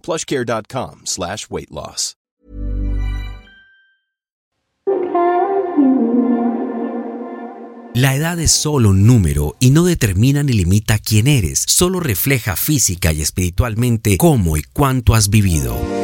plushcare.com slash weight loss. La edad es solo un número y no determina ni limita quién eres, solo refleja física y espiritualmente cómo y cuánto has vivido.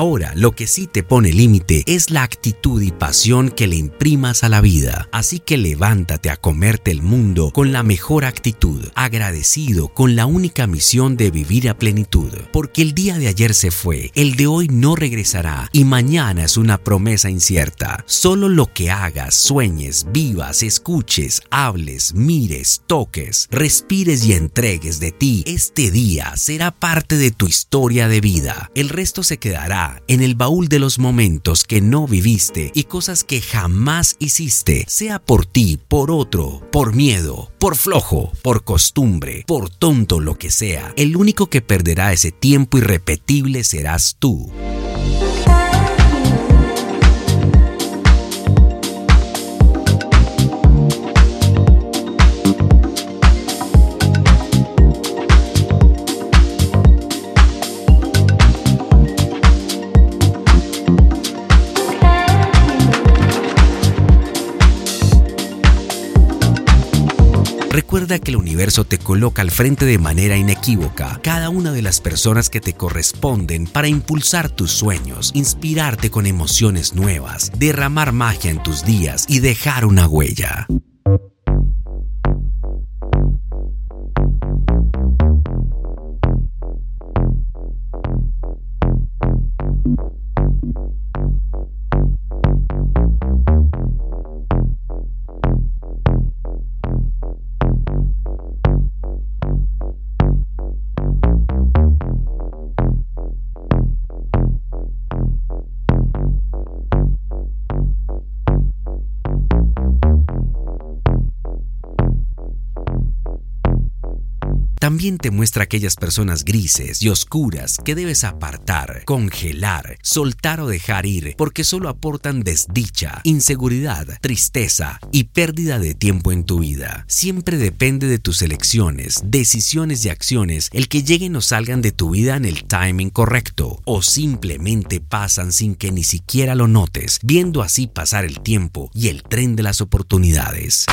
Ahora, lo que sí te pone límite es la actitud y pasión que le imprimas a la vida. Así que levántate a comerte el mundo con la mejor actitud, agradecido con la única misión de vivir a plenitud. Porque el día de ayer se fue, el de hoy no regresará y mañana es una promesa incierta. Solo lo que hagas, sueñes, vivas, escuches, hables, mires, toques, respires y entregues de ti este día será parte de tu historia de vida. El resto se quedará en el baúl de los momentos que no viviste y cosas que jamás hiciste, sea por ti, por otro, por miedo, por flojo, por costumbre, por tonto lo que sea. El único que perderá ese tiempo irrepetible serás tú. Recuerda que el universo te coloca al frente de manera inequívoca cada una de las personas que te corresponden para impulsar tus sueños, inspirarte con emociones nuevas, derramar magia en tus días y dejar una huella. También te muestra aquellas personas grises y oscuras que debes apartar, congelar, soltar o dejar ir porque solo aportan desdicha, inseguridad, tristeza y pérdida de tiempo en tu vida. Siempre depende de tus elecciones, decisiones y acciones el que lleguen o salgan de tu vida en el timing correcto o simplemente pasan sin que ni siquiera lo notes, viendo así pasar el tiempo y el tren de las oportunidades.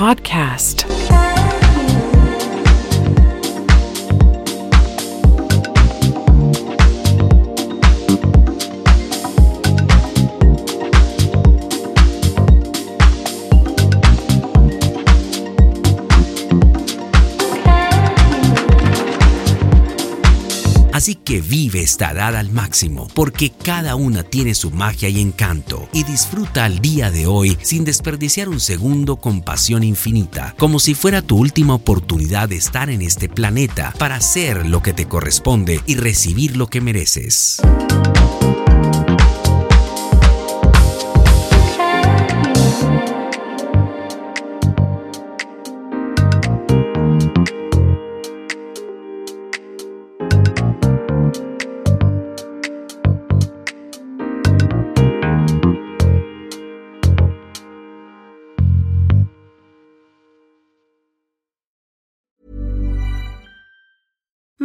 Podcast. Así que vive esta edad al máximo, porque cada una tiene su magia y encanto, y disfruta el día de hoy sin desperdiciar un segundo con pasión infinita, como si fuera tu última oportunidad de estar en este planeta para hacer lo que te corresponde y recibir lo que mereces.